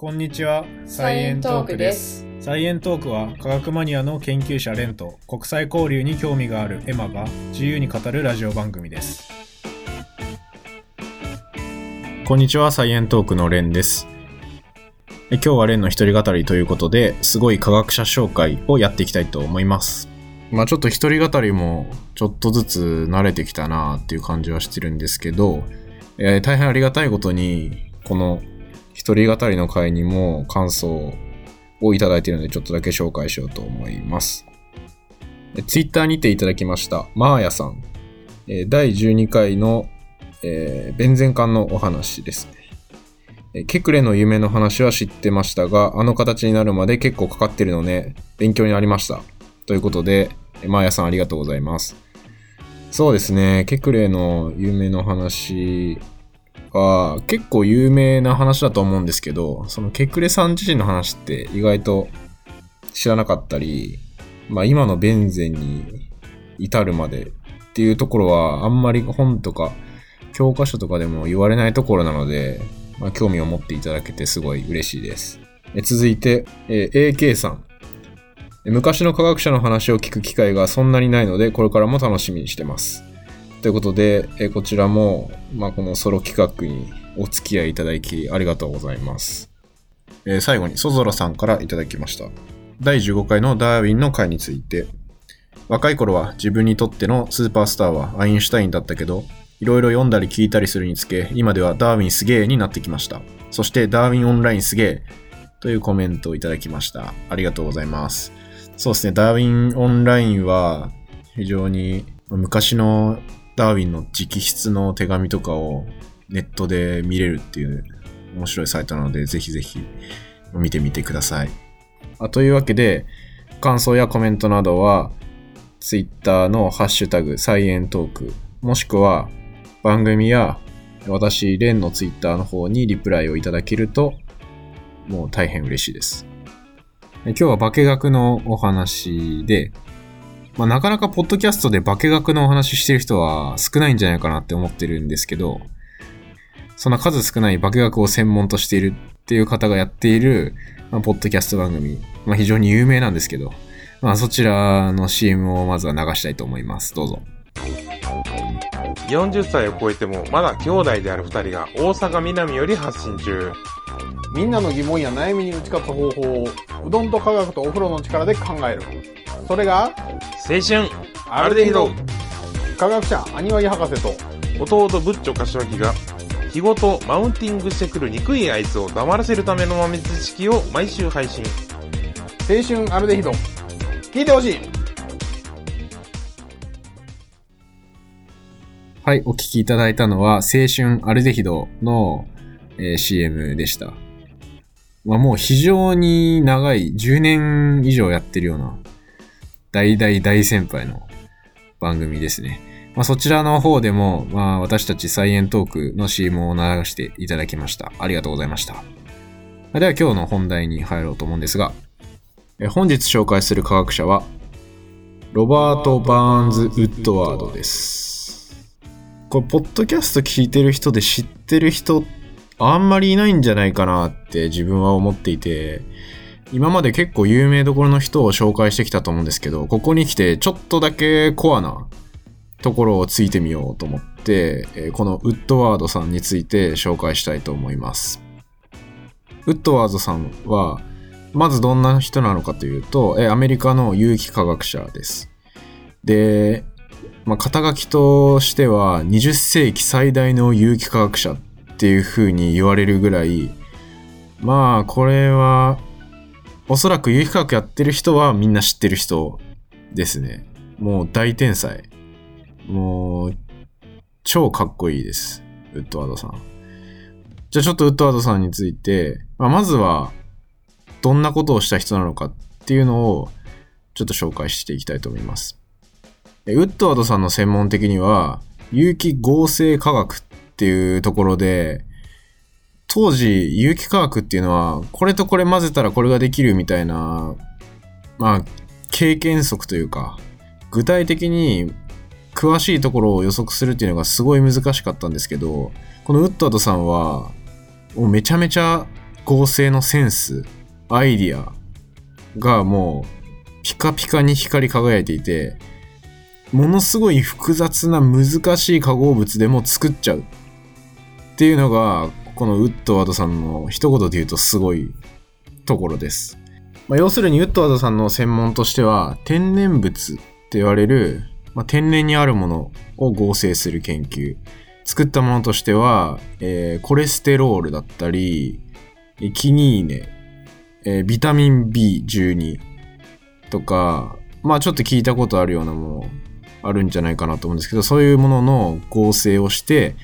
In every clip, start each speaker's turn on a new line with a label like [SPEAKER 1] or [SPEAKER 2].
[SPEAKER 1] こんにちは、サイエントークです。サイエントークは科学マニアの研究者レンと国際交流に興味があるエマが自由に語るラジオ番組です。こんにちは、サイエントークのレンです。今日はレンの一人語りということで、すごい科学者紹介をやっていきたいと思います。まあちょっと一人語りもちょっとずつ慣れてきたなっていう感じはしてるんですけど、えー大変ありがたいことに、この一人語りの回にも感想をいただいているので、ちょっとだけ紹介しようと思います。ツイッターにていただきました、マーヤさん。え第12回の、えー、ベンゼン艦のお話ですね。ケクレの夢の話は知ってましたが、あの形になるまで結構かかってるので、勉強になりました。ということで、えーマーヤさんありがとうございます。そうですね、ケクレの夢の話は結構有名な話だと思うんですけど、そのケクレさん自身の話って意外と知らなかったり、まあ今のベンゼンに至るまでっていうところはあんまり本とか教科書とかでも言われないところなので、まあ、興味を持っていただけてすごい嬉しいです。え続いて、え AK さん。昔の科学者の話を聞く機会がそんなにないので、これからも楽しみにしてます。ということで、えこちらも、まあ、このソロ企画にお付き合いいただきありがとうございます。えー最後に、ソゾラさんからいただきました。第15回のダーウィンの回について、若い頃は自分にとってのスーパースターはアインシュタインだったけど、いろいろ読んだり聞いたりするにつけ、今ではダーウィンすげーになってきました。そしてダーウィンオンラインすげーというコメントをいただきました。ありがとうございます。そうですね、ダーウィンオンラインは非常に昔のダーウィンの直筆の手紙とかをネットで見れるっていう面白いサイトなので、ぜひぜひ見てみてください。あというわけで、感想やコメントなどは、Twitter のハッシュタグサイエントーク、もしくは番組や私、レンの Twitter の方にリプライをいただけると、もう大変嬉しいです。今日は化学のお話で、まあ、なかなかポッドキャストで化学のお話ししてる人は少ないんじゃないかなって思ってるんですけど、そんな数少ない化学を専門としているっていう方がやっている、まあ、ポッドキャスト番組、まあ、非常に有名なんですけど、まあ、そちらの CM をまずは流したいと思います。どうぞ。
[SPEAKER 2] 40歳を超えてもまだ兄弟である2人が大阪南より発信中
[SPEAKER 3] みんなの疑問や悩みに打ち勝つ方法をうどんと科学とお風呂の力で考える。それが
[SPEAKER 2] 青春。アルデヒド。
[SPEAKER 3] 科学者アニワギ博士と。
[SPEAKER 2] 弟ブッチョ柏木が日ごとマウンティングしてくる憎いあいつを黙らせるための豆知識を毎週配信。
[SPEAKER 3] 青春アルデヒド。聞いてほしい。
[SPEAKER 1] はい、お聞きいただいたのは、青春アルデヒドの、えー CM でした。まあ、もう非常に長い、10年以上やってるような、大大大先輩の番組ですね。まあ、そちらの方でも、まあ、私たちサイエントークの CM を流していただきました。ありがとうございました。では今日の本題に入ろうと思うんですが、え本日紹介する科学者は、ロバート・バーンズ・ウッドワードです。これ、ポッドキャスト聞いてる人で知ってる人って、あんまりいないんじゃないかなって自分は思っていて、今まで結構有名どころの人を紹介してきたと思うんですけど、ここに来てちょっとだけコアなところをついてみようと思って、えこのウッドワードさんについて紹介したいと思います。ウッドワードさんは、まずどんな人なのかというと、えアメリカの有機化学者です。で、まあ、肩書きとしては20世紀最大の有機化学者っていう風に言われるぐらい、まあこれはおそらく有機化学やってる人はみんな知ってる人ですね。もう大天才。もう超かっこいいです。ウッドワードさん。じゃあちょっとウッドワードさんについて、まあ、まずはどんなことをした人なのかっていうのをちょっと紹介していきたいと思います。ウッドワードさんの専門的には、有機合成化学っていうところで、当時、有機化学っていうのは、これとこれ混ぜたらこれができるみたいな、まあ、経験則というか、具体的に詳しいところを予測するっていうのがすごい難しかったんですけど、このウッドワードさんは、もうめちゃめちゃ構成のセンス、アイディアがもうピカピカに光り輝いていて、ものすごい複雑な難しい化合物でも作っちゃう。っていうのが、このウッドワードさんの一言で言うとすごいところです。まあ、要するにウッドワードさんの専門としては、天然物って言われる、まあ、天然にあるものを合成する研究。作ったものとしては、えーコレステロールだったり、キニーネ、えービタミン B12 とか、まあちょっと聞いたことあるようなものあるんじゃないかなと思うんですけど、そういうものの合成をして、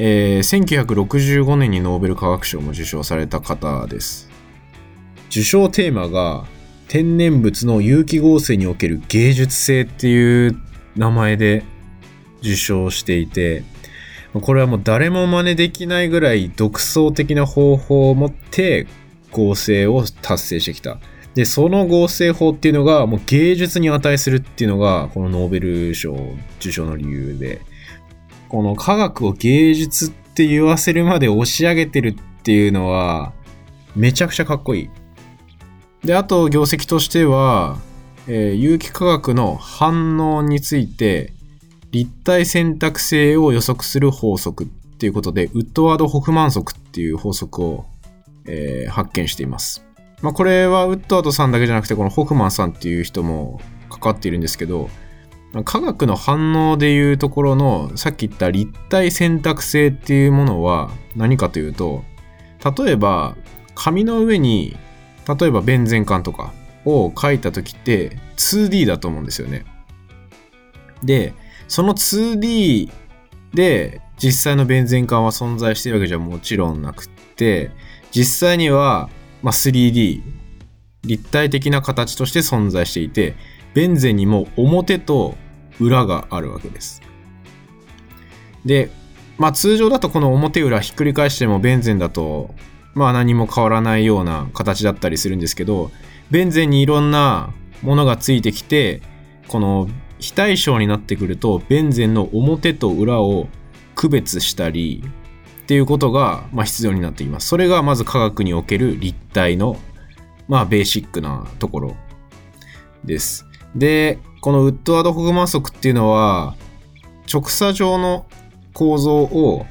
[SPEAKER 1] えー1965年にノーベル化学賞も受賞された方です。受賞テーマが天然物の有機合成における芸術性っていう名前で受賞していて、これはもう誰も真似できないぐらい独創的な方法を持って合成を達成してきた。で、その合成法っていうのがもう芸術に値するっていうのがこのノーベル賞受賞の理由で、この科学を芸術って言わせるまで押し上げてるっていうのはめちゃくちゃかっこいい。で、あと業績としては、えー有機化学の反応について立体選択性を予測する法則っていうことで、ウッドワード・ホフマン則っていう法則を、えー発見しています。まあ、これはウッドワードさんだけじゃなくて、このホフマンさんっていう人も関わっているんですけど、科学の反応でいうところの、さっき言った立体選択性っていうものは何かというと、例えば、紙の上に、例えばベンゼン管とかを書いた時って 2D だと思うんですよね。で、その 2D で実際のベンゼン管は存在しているわけじゃもちろんなくって、実際には、ま、3D、立体的な形として存在していて、ベンゼにも表と裏があるわけです。で、まあ通常だとこの表裏ひっくり返してもベンゼンだと、まあ何も変わらないような形だったりするんですけど、ベンゼンにいろんなものがついてきて、この非対称になってくると、ベンゼンの表と裏を区別したりっていうことが、まあ、必要になっています。それがまず科学における立体の、まあ、ベーシックなところです。で、このウッドワード・ホグマン則っていうのは、直鎖状の構造を、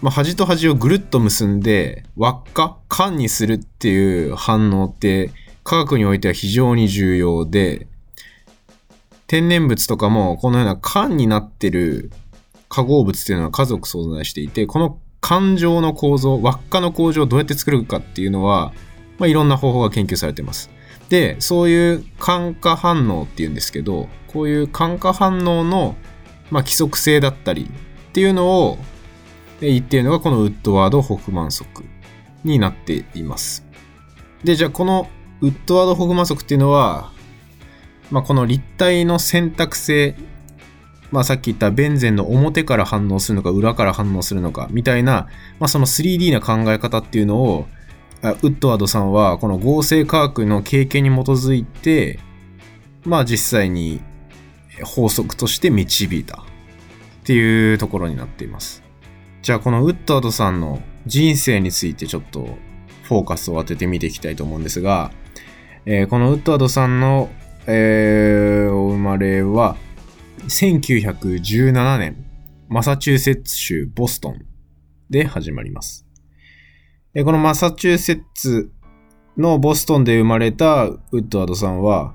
[SPEAKER 1] まあ、端と端をぐるっと結んで輪っか間にするっていう反応って科学においては非常に重要で天然物とかもこのような間になってる化合物っていうのは数多く存在していてこの間状の構造輪っかの構造をどうやって作るかっていうのは、まあ、いろんな方法が研究されてます。でそういう間化反応っていうんですけどこういう間化反応の、まあ、規則性だったりっていうのを言っているのがこのウッドワード・ホフマン則になっています。で、じゃあこのウッドワード・ホフマン則っていうのは、まあ、この立体の選択性、まあ、さっき言ったベンゼンの表から反応するのか裏から反応するのかみたいな、まあ、その 3D な考え方っていうのをウッドワードさんはこの合成科学の経験に基づいてまあ実際に法則として導いたっていうところになっています。じゃあこのウッドワードさんの人生についてちょっとフォーカスを当てて見ていきたいと思うんですが、えーこのウッドワードさんの、えーお生まれは1917年マサチューセッツ州ボストンで始まります。このマサチューセッツのボストンで生まれたウッドワードさんは、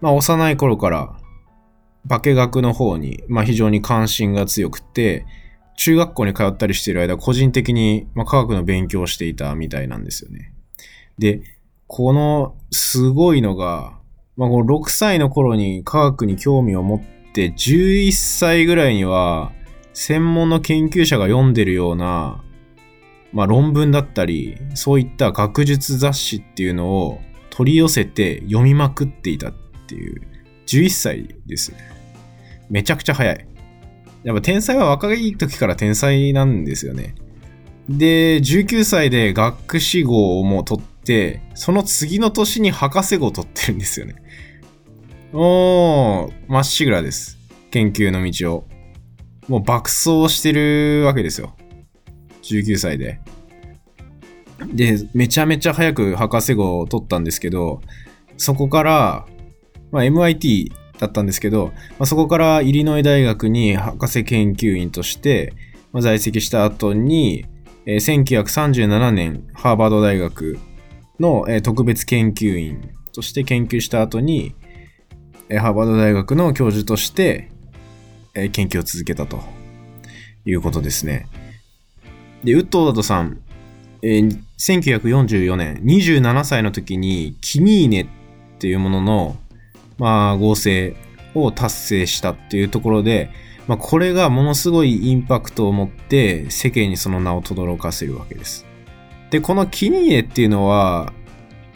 [SPEAKER 1] まあ、幼い頃から化学の方に、まあ、非常に関心が強くて、中学校に通ったりしている間、個人的に、まあ、科学の勉強をしていたみたいなんですよね。で、このすごいのが、まあ、この6歳の頃に科学に興味を持って、11歳ぐらいには、専門の研究者が読んでるような、まあ、論文だったり、そういった学術雑誌っていうのを取り寄せて読みまくっていたっていう、11歳ですね。めちゃくちゃ早い。やっぱ天才は若い時から天才なんですよね。で、19歳で学士号をもう取って、その次の年に博士号を取ってるんですよね。もう、まっしぐらです。研究の道を。もう爆走してるわけですよ。19歳で。で、めちゃめちゃ早く博士号を取ったんですけど、そこから、まあ、MIT だったんですけど、まあ、そこからイリノイ大学に博士研究員として、まあ、在籍した後に、えー1937年ハーバード大学の、えー特別研究員として研究した後に、えーハーバード大学の教授として、えー研究を続けたということですね。で、ウッドードさん、えー1944年、27歳の時に、キニーネっていうものの、まあ、合成を達成したっていうところで、まあ、これがものすごいインパクトを持って、世間にその名を轟かせるわけです。で、このキニーネっていうのは、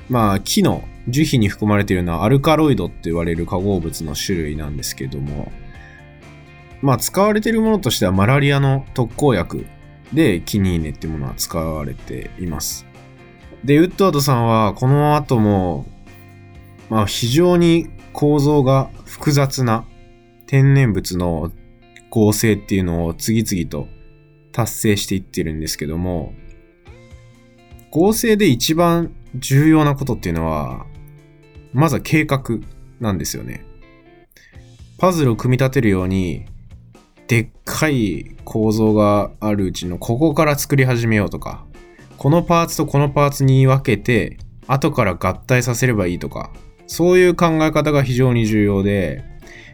[SPEAKER 1] まあ、木の樹皮に含まれているのはアルカロイドって言われる化合物の種類なんですけども、まあ、使われているものとしてはマラリアの特効薬でキニーネっていうものは使われています。で、ウッドワードさんはこの後も、まあ非常に構造が複雑な天然物の合成っていうのを次々と達成していってるんですけども、合成で一番重要なことっていうのは、まずは計画なんですよね。パズルを組み立てるように、でっかい構造があるうちのここから作り始めようとか、このパーツとこのパーツに分けて、後から合体させればいいとか、そういう考え方が非常に重要で、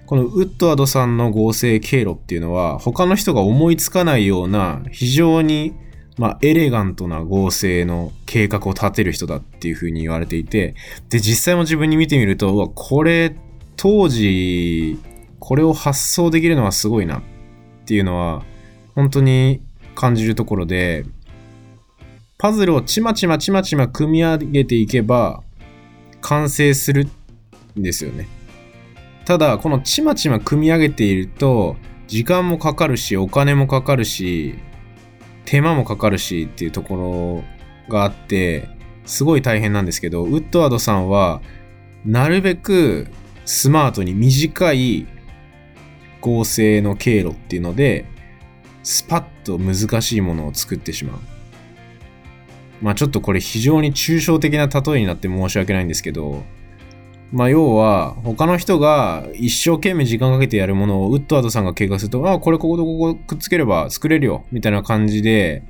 [SPEAKER 1] このウッドワードさんの合成経路っていうのは、他の人が思いつかないような、非常に、まあ、エレガントな合成の計画を立てる人だっていう風に言われていて、で、実際も自分に見てみると、これ、当時、これを発想できるのはすごいなっていうのは、本当に感じるところで、パズルをちまちまちまちま組み上げていけば、完成するんですよね。ただ、このちまちま組み上げていると、時間もかかるし、お金もかかるし、手間もかかるしっていうところがあって、すごい大変なんですけど、ウッドワードさんは、なるべくスマートに短い合成の経路っていうので、スパッと難しいものを作ってしまう。まあちょっとこれ非常に抽象的な例えになって申し訳ないんですけど、まあ要は他の人が一生懸命時間かけてやるものをウッドワードさんが計画すると、ああ、これこことここくっつければ作れるよ、みたいな感じで、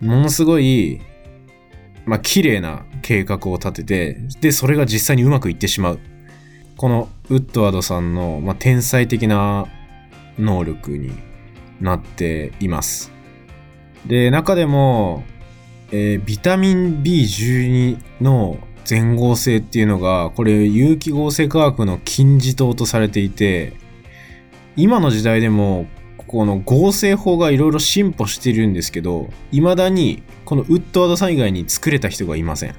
[SPEAKER 1] ものすごい、まあ綺麗な計画を立てて、で、それが実際にうまくいってしまう。このウッドワードさんの、まあ、天才的な能力になっています。で、中でも、えービタミン B12 の全合成っていうのが、これ有機合成化学の金字塔とされていて、今の時代でも、この合成法がいろいろ進歩してるんですけど、未だにこのウッドワードさん以外に作れた人がいません。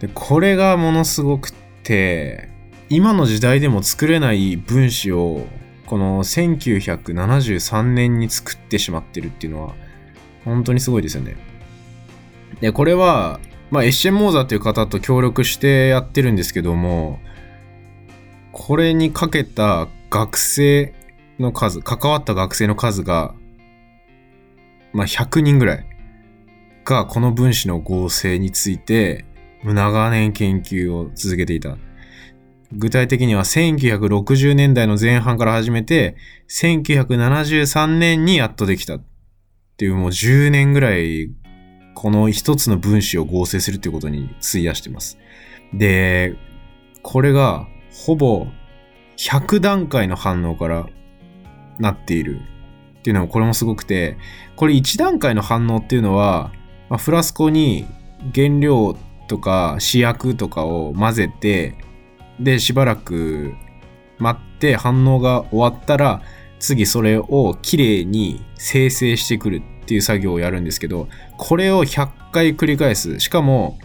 [SPEAKER 1] で、これがものすごくて、今の時代でも作れない分子を、この1973年に作ってしまってるっていうのは、本当にすごいですよね。で、これは、まあ、エッシェン・モーザーっていう方と協力してやってるんですけども、これにかけた学生の数、関わった学生の数が、まあ、100人ぐらいがこの分子の合成について長年研究を続けていた。具体的には1960年代の前半から始めて、1973年にやっとできたっていうもう10年ぐらいこの一つの分子を合成するっていうことに費やしてます。で、これがほぼ100段階の反応からなっているっていうのもこれもすごくて、これ1段階の反応っていうのは、フラスコに原料とか試薬とかを混ぜて、で、しばらく待って反応が終わったら、次それをきれいに生成してくるっていう作業をやるんですけど、これを100回繰り返す。しかも、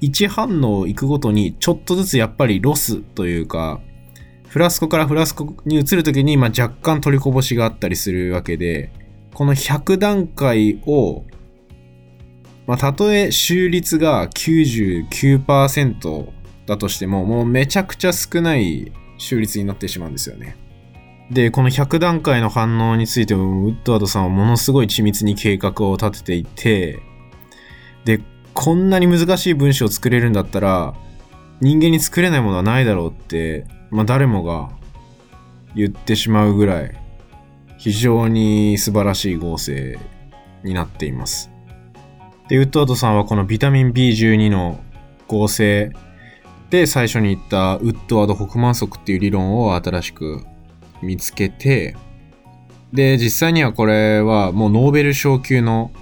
[SPEAKER 1] 1反応行くごとにちょっとずつやっぱりロスというか、フラスコからフラスコに移るときに、まあ、若干取りこぼしがあったりするわけで、この100段階を、まあ、たとえ収率が99%だとしても、もうめちゃくちゃ少ない収率になってしまうんですよね。で、この100段階の反応についても、ウッドワードさんはものすごい緻密に計画を立てていて、で、こんなに難しい文章を作れるんだったら、人間に作れないものはないだろうって、まあ誰もが言ってしまうぐらい、非常に素晴らしい合成になっています。で、ウッドワードさんはこのビタミン B12 の合成で最初に言ったウッドワード・ホフマン則っていう理論を新しく見つけて、で、実際にはこれはもうノーベル賞級の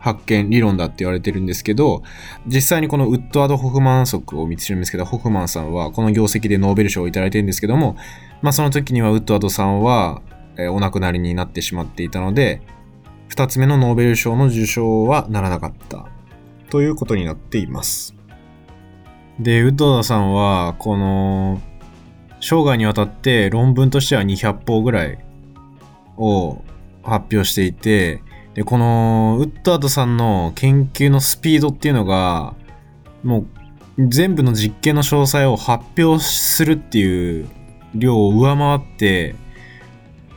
[SPEAKER 1] 発見、理論だって言われてるんですけど、実際にこのウッドワード・ホフマン則を見つけるんですけど、ホフマンさんはこの業績でノーベル賞をいただいてるんですけども、まあその時にはウッドワードさんは、えお亡くなりになってしまっていたので、二つ目のノーベル賞の受賞はならなかったということになっています。で、ウッドワードさんは、この、生涯にわたって論文としては200本ぐらいを発表していて、で、このウッドワードさんの研究のスピードっていうのが、もう全部の実験の詳細を発表するっていう量を上回って、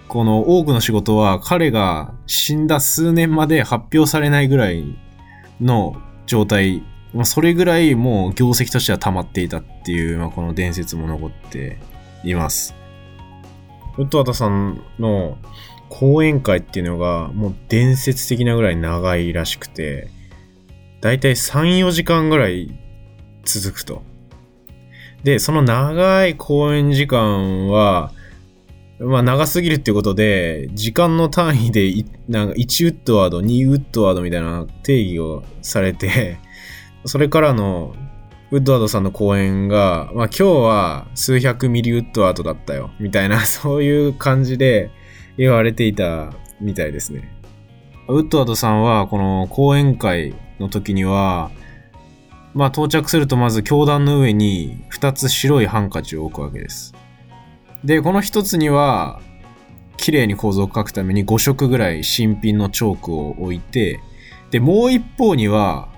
[SPEAKER 1] この多くの仕事は彼が死んだ数年まで発表されないぐらいの状態、まあ、それぐらいもう業績としては溜まっていたっていう、まあ、この伝説も残っています。ウッドワードさんの講演会っていうのがもう伝説的なぐらい長いらしくて、だいたい3、4時間ぐらい続くと。で、その長い講演時間は、まあ長すぎるっていうことで、時間の単位でなんか1ウッドワード、2ウッドワードみたいな定義をされて、それからのウッドワードさんの講演が、まあ今日は数百ミリウッドワードだったよ、みたいな、そういう感じで言われていたみたいですね。ウッドワードさんはこの講演会の時には、まあ到着するとまず教壇の上に2つ白いハンカチを置くわけです。で、この一つには、綺麗に構造を描くために5色ぐらい新品のチョークを置いて、で、もう一方には、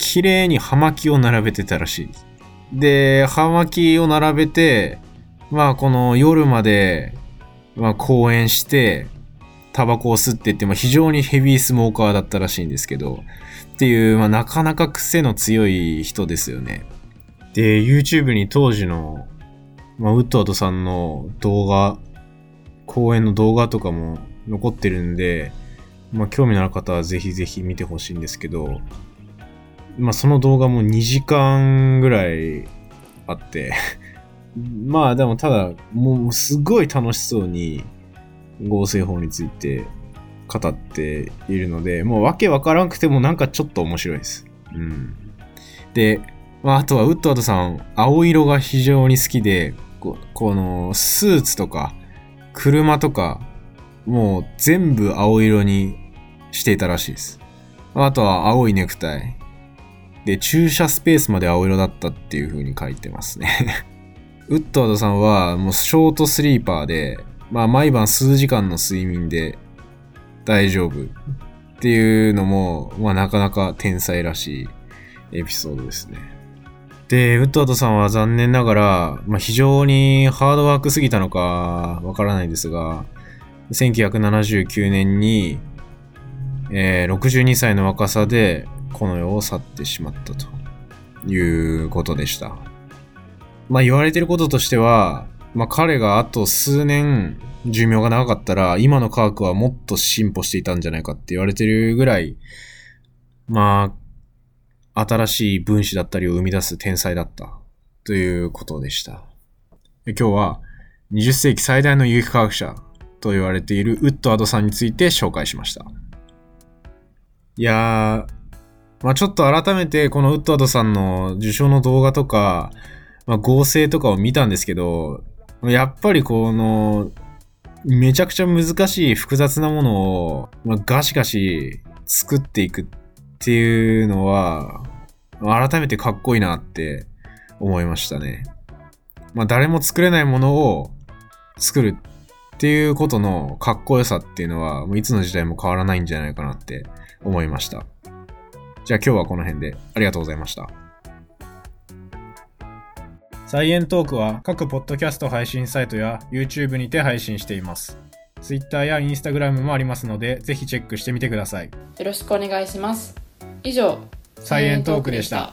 [SPEAKER 1] 綺麗に葉巻を並べてたらしいです。で、葉巻を並べて、まあこの夜まで、まあ講演して、タバコを吸ってって、まあ非常にヘビースモーカーだったらしいんですけど、っていう、まあなかなか癖の強い人ですよね。で、YouTube に当時のまあ、ウッドワードさんの動画、講演の動画とかも残ってるんで、まあ、興味のある方はぜひぜひ見てほしいんですけど、まあ、その動画も2時間ぐらいあって、まあ、でもただ、もうすごい楽しそうに合成法について語っているので、もうわけわからんくてもなんかちょっと面白いです。うん。で、まあ、あとはウッドワードさん、青色が非常に好きで、ここのスーツとか車とかもう全部青色にしていたらしいです。あとは青いネクタイ。で、駐車スペースまで青色だったっていう風に書いてますね。ウッドワードさんはもうショートスリーパーで、まあ毎晩数時間の睡眠で大丈夫っていうのも、まあなかなか天才らしいエピソードですね。で、ウッドワードさんは残念ながら、まあ、非常にハードワークすぎたのかわからないですが、1979年に、えー62歳の若さでこの世を去ってしまったということでした。まあ言われてることとしては、まあ彼があと数年寿命が長かったら、今の科学はもっと進歩していたんじゃないかって言われてるぐらい、まあ、新しい分子だったりを生み出す天才だったということでした。今日は20世紀最大の有機化学者と言われているウッドワードさんについて紹介しました。いやー、まあちょっと改めてこのウッドワードさんの受賞の動画とか、まあ、合成とかを見たんですけど、やっぱりこの、めちゃくちゃ難しい複雑なものを、まあ、ガシガシ作っていくっていうのは、改めてかっこいいなって思いましたね。まあ誰も作れないものを作るっていうことのかっこよさっていうのは、もういつの時代も変わらないんじゃないかなって思いました。じゃあ今日はこの辺でありがとうございました。サイエントークは各ポッドキャスト配信サイトや YouTube にて配信しています。Twitter や Instagram もありますので、ぜひチェックしてみてください。
[SPEAKER 4] よろしくお願いします。以上、
[SPEAKER 1] サイエントークでした。